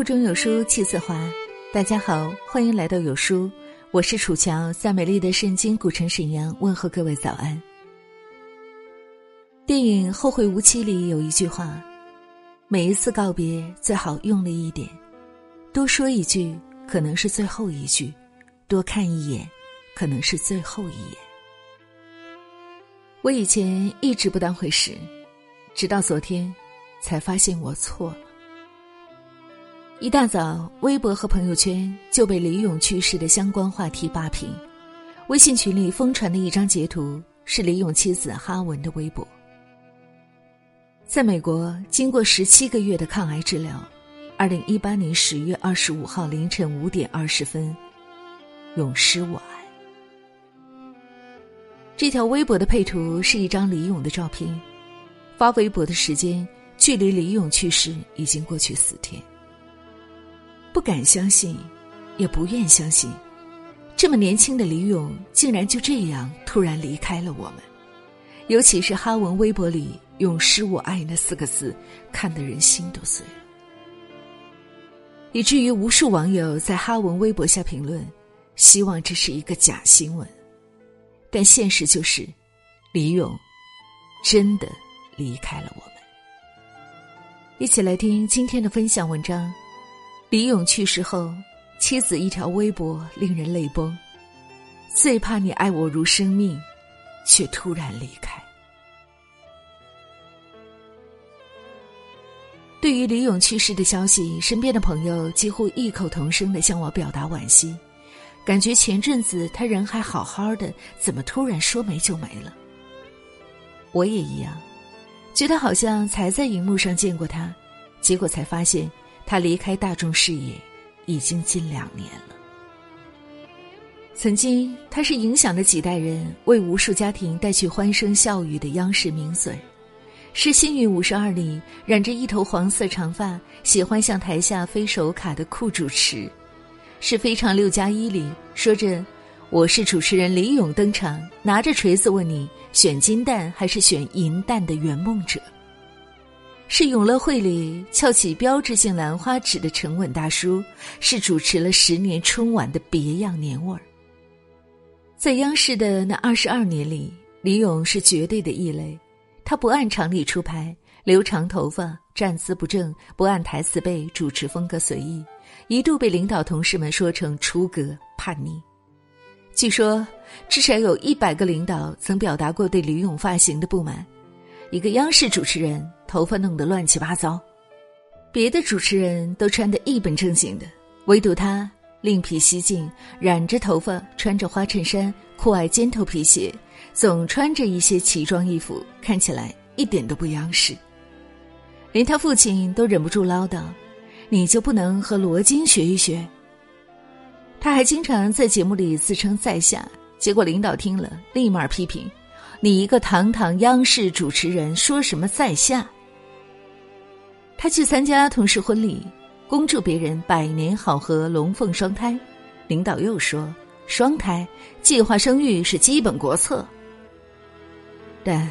腹中有书气自华。大家好，欢迎来到有书，我是楚乔，在美丽的圣经古城沈阳问候各位早安。电影《后会无期》里有一句话：每一次告别最好用力一点，多说一句可能是最后一句，多看一眼可能是最后一眼。我以前一直不当回事，直到昨天才发现我错了。一大早，微博和朋友圈就被李勇去世的相关话题霸屏。微信群里疯传的一张截图是李勇妻子哈文的微博。在美国，经过十七个月的抗癌治疗，二零一八年十月二十五号凌晨五点二十分，永失我爱。这条微博的配图是一张李勇的照片，发微博的时间距离李勇去世已经过去四天。不敢相信，也不愿相信，这么年轻的李勇竟然就这样突然离开了我们。尤其是哈文微博里“永失我爱”那四个字，看得人心都碎了。以至于无数网友在哈文微博下评论，希望这是一个假新闻。但现实就是，李勇真的离开了我们。一起来听今天的分享文章。李勇去世后，妻子一条微博令人泪崩。最怕你爱我如生命，却突然离开。对于李勇去世的消息，身边的朋友几乎异口同声的向我表达惋惜，感觉前阵子他人还好好的，怎么突然说没就没了？我也一样，觉得好像才在荧幕上见过他，结果才发现。他离开大众视野已经近两年了。曾经，他是影响了几代人、为无数家庭带去欢声笑语的央视名嘴，是《幸运五十二》里染着一头黄色长发、喜欢向台下飞手卡的酷主持，是《非常六加一》里说着“我是主持人李勇”登场，拿着锤子问你选金蛋还是选银蛋的圆梦者。是永乐会里翘起标志性兰花指的沉稳大叔，是主持了十年春晚的别样年味儿。在央视的那二十二年里，李咏是绝对的异类。他不按常理出牌，留长头发，站姿不正，不按台词背，主持风格随意，一度被领导同事们说成出格叛逆。据说，至少有一百个领导曾表达过对李咏发型的不满。一个央视主持人头发弄得乱七八糟，别的主持人都穿得一本正经的，唯独他另辟蹊径，染着头发，穿着花衬衫，酷爱尖头皮鞋，总穿着一些奇装异服，看起来一点都不央视。连他父亲都忍不住唠叨：“你就不能和罗京学一学？”他还经常在节目里自称在下，结果领导听了立马批评。你一个堂堂央视主持人，说什么在下？他去参加同事婚礼，恭祝别人百年好合、龙凤双胎。领导又说：“双胎，计划生育是基本国策。”但，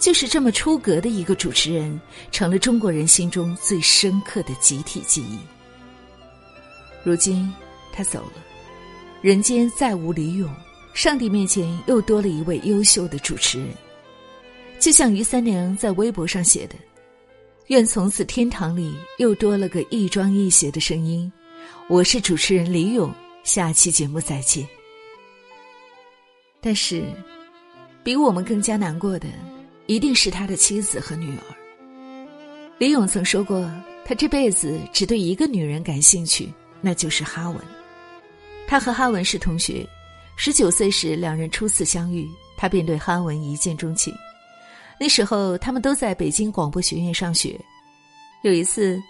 就是这么出格的一个主持人，成了中国人心中最深刻的集体记忆。如今，他走了，人间再无李勇。上帝面前又多了一位优秀的主持人，就像于三娘在微博上写的：“愿从此天堂里又多了个亦庄亦谐的声音。”我是主持人李勇，下期节目再见。但是，比我们更加难过的，一定是他的妻子和女儿。李勇曾说过，他这辈子只对一个女人感兴趣，那就是哈文。他和哈文是同学。十九岁时，两人初次相遇，他便对哈文一见钟情。那时候，他们都在北京广播学院上学。有一次，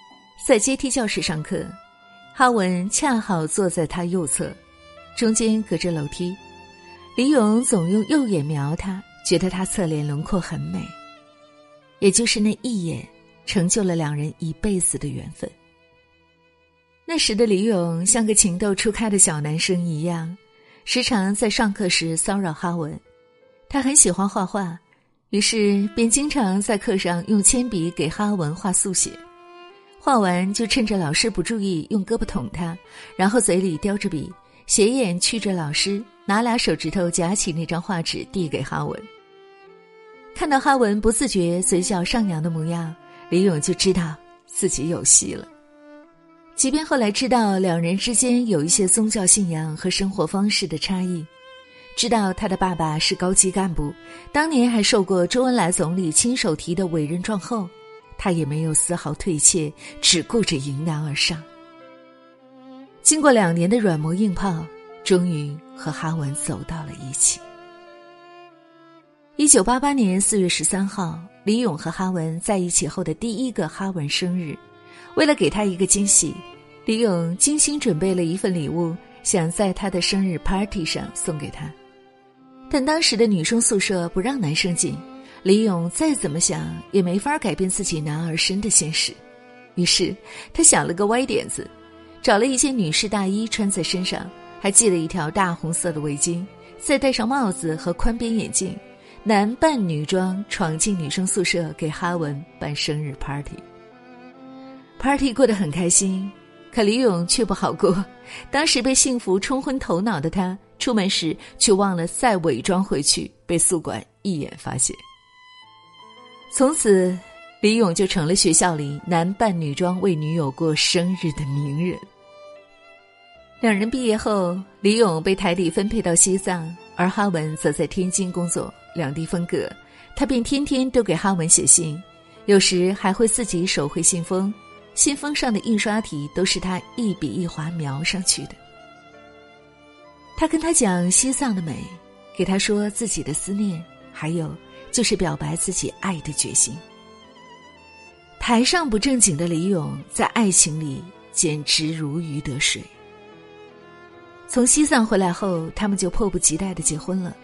在阶梯教室上课，哈文恰好坐在他右侧，中间隔着楼梯。李勇总用右眼瞄他，觉得他侧脸轮廓很美。也就是那一眼，成就了两人一辈子的缘分。那时的李勇像个情窦初开的小男生一样。时常在上课时骚扰哈文，他很喜欢画画，于是便经常在课上用铅笔给哈文画速写。画完就趁着老师不注意，用胳膊捅他，然后嘴里叼着笔，斜眼觑着老师，拿俩手指头夹起那张画纸递给哈文。看到哈文不自觉嘴角上扬的模样，李勇就知道自己有戏了。即便后来知道两人之间有一些宗教信仰和生活方式的差异，知道他的爸爸是高级干部，当年还受过周恩来总理亲手提的委任状后，他也没有丝毫退怯，只顾着迎难而上。经过两年的软磨硬泡，终于和哈文走到了一起。一九八八年四月十三号，李勇和哈文在一起后的第一个哈文生日。为了给他一个惊喜，李勇精心准备了一份礼物，想在他的生日 party 上送给他。但当时的女生宿舍不让男生进，李勇再怎么想也没法改变自己男儿身的现实。于是他想了个歪点子，找了一件女士大衣穿在身上，还系了一条大红色的围巾，再戴上帽子和宽边眼镜，男扮女装闯进女生宿舍给哈文办生日 party。Party 过得很开心，可李勇却不好过。当时被幸福冲昏头脑的他，出门时却忘了再伪装回去，被宿管一眼发现。从此，李勇就成了学校里男扮女装为女友过生日的名人。两人毕业后，李勇被台里分配到西藏，而哈文则在天津工作，两地分隔，他便天天都给哈文写信，有时还会自己手绘信封。信封上的印刷体都是他一笔一划描上去的。他跟他讲西藏的美，给他说自己的思念，还有就是表白自己爱的决心。台上不正经的李勇，在爱情里简直如鱼得水。从西藏回来后，他们就迫不及待的结婚了。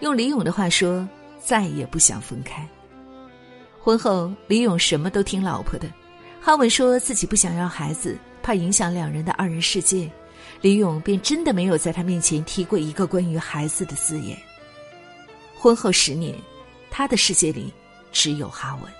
用李勇的话说，再也不想分开。婚后，李勇什么都听老婆的。哈文说自己不想要孩子，怕影响两人的二人世界，李勇便真的没有在他面前提过一个关于孩子的字眼。婚后十年，他的世界里只有哈文。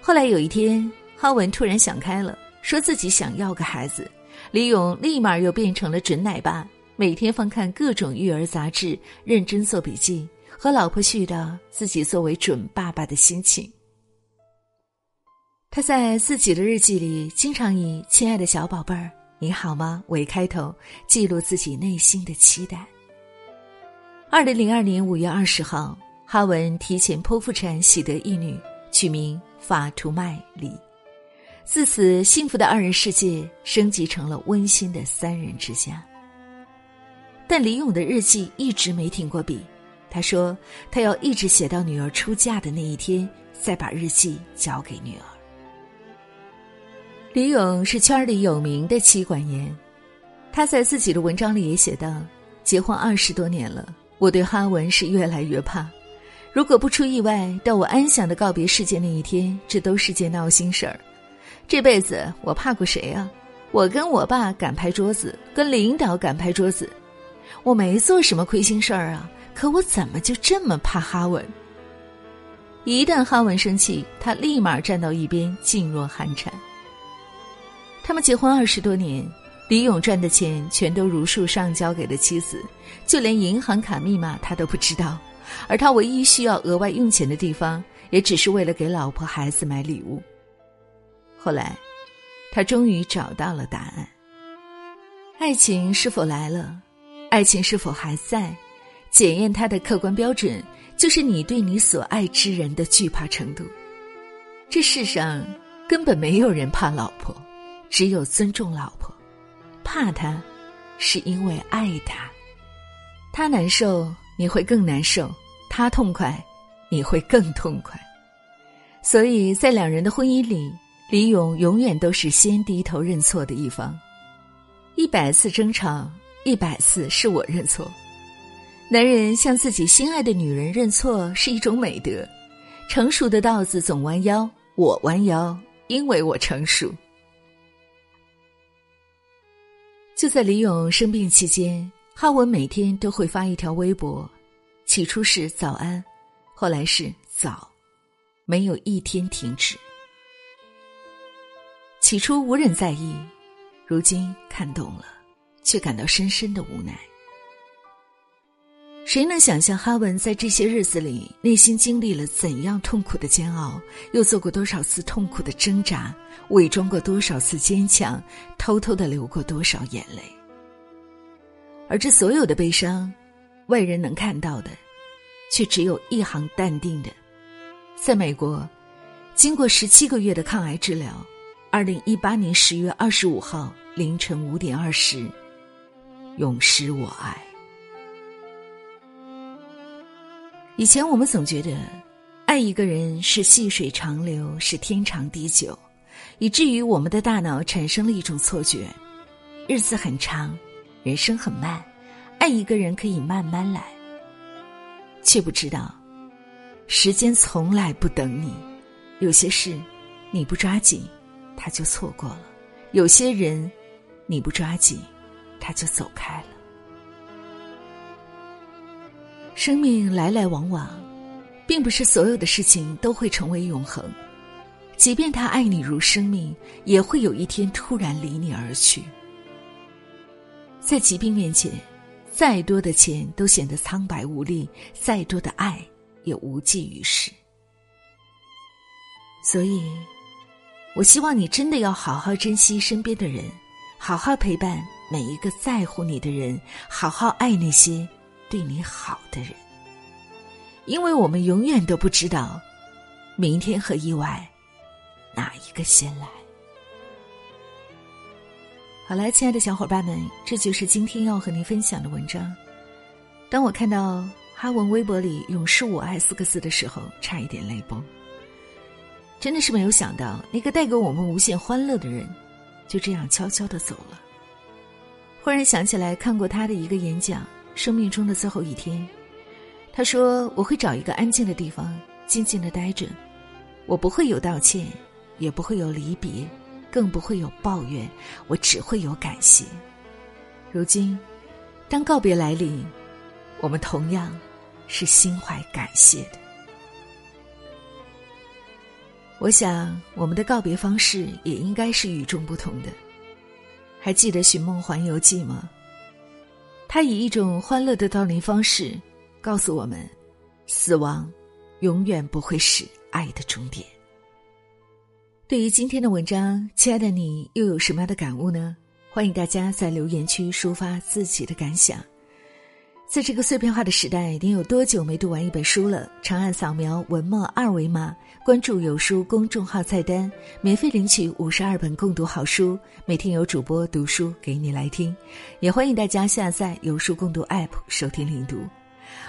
后来有一天，哈文突然想开了，说自己想要个孩子，李勇立马又变成了准奶爸，每天翻看各种育儿杂志，认真做笔记，和老婆絮叨自己作为准爸爸的心情。他在自己的日记里，经常以“亲爱的小宝贝儿，你好吗”为开头，记录自己内心的期待。二零零二年五月二十号，哈文提前剖腹产，喜得一女，取名法图麦里。自此，幸福的二人世界升级成了温馨的三人之家。但李勇的日记一直没停过笔，他说他要一直写到女儿出嫁的那一天，再把日记交给女儿。李勇是圈里有名的妻管严，他在自己的文章里也写道：“结婚二十多年了，我对哈文是越来越怕。如果不出意外，到我安详的告别世界那一天，这都是件闹心事儿。这辈子我怕过谁啊？我跟我爸敢拍桌子，跟领导敢拍桌子，我没做什么亏心事儿啊。可我怎么就这么怕哈文？一旦哈文生气，他立马站到一边，噤若寒蝉。”他们结婚二十多年，李勇赚的钱全都如数上交给了妻子，就连银行卡密码他都不知道，而他唯一需要额外用钱的地方，也只是为了给老婆孩子买礼物。后来，他终于找到了答案：爱情是否来了，爱情是否还在，检验它的客观标准，就是你对你所爱之人的惧怕程度。这世上根本没有人怕老婆。只有尊重老婆，怕她，是因为爱她。她难受，你会更难受；她痛快，你会更痛快。所以在两人的婚姻里，李勇永远都是先低头认错的一方。一百次争吵，一百次是我认错。男人向自己心爱的女人认错是一种美德。成熟的稻子总弯腰，我弯腰，因为我成熟。就在李勇生病期间，哈文每天都会发一条微博，起初是早安，后来是早，没有一天停止。起初无人在意，如今看懂了，却感到深深的无奈。谁能想象哈文在这些日子里内心经历了怎样痛苦的煎熬，又做过多少次痛苦的挣扎，伪装过多少次坚强，偷偷的流过多少眼泪？而这所有的悲伤，外人能看到的，却只有一行淡定的：在美国，经过十七个月的抗癌治疗，二零一八年十月二十五号凌晨五点二十，永失我爱。以前我们总觉得，爱一个人是细水长流，是天长地久，以至于我们的大脑产生了一种错觉：日子很长，人生很慢，爱一个人可以慢慢来。却不知道，时间从来不等你，有些事你不抓紧，他就错过了；有些人你不抓紧，他就走开了。生命来来往往，并不是所有的事情都会成为永恒。即便他爱你如生命，也会有一天突然离你而去。在疾病面前，再多的钱都显得苍白无力，再多的爱也无济于事。所以，我希望你真的要好好珍惜身边的人，好好陪伴每一个在乎你的人，好好爱那些。对你好的人，因为我们永远都不知道，明天和意外哪一个先来。好了，亲爱的小伙伴们，这就是今天要和您分享的文章。当我看到哈文微博里“永世我爱”四个字的时候，差一点泪崩。真的是没有想到，那个带给我们无限欢乐的人，就这样悄悄的走了。忽然想起来看过他的一个演讲。生命中的最后一天，他说：“我会找一个安静的地方，静静的待着。我不会有道歉，也不会有离别，更不会有抱怨，我只会有感谢。如今，当告别来临，我们同样是心怀感谢的。我想，我们的告别方式也应该是与众不同的。还记得《寻梦环游记》吗？”他以一种欢乐的悼念方式，告诉我们：死亡永远不会是爱的终点。对于今天的文章，亲爱的你又有什么样的感悟呢？欢迎大家在留言区抒发自己的感想。在这个碎片化的时代，您有多久没读完一本书了？长按扫描文末二维码，关注有书公众号菜单，免费领取五十二本共读好书，每天有主播读书给你来听。也欢迎大家下载有书共读 App 收听领读。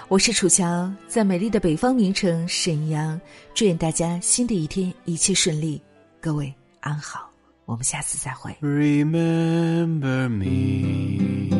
我是楚乔，在美丽的北方名城沈阳，祝愿大家新的一天一切顺利，各位安好，我们下次再会。Remember me.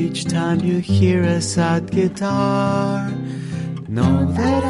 Each time you hear a sad guitar, know that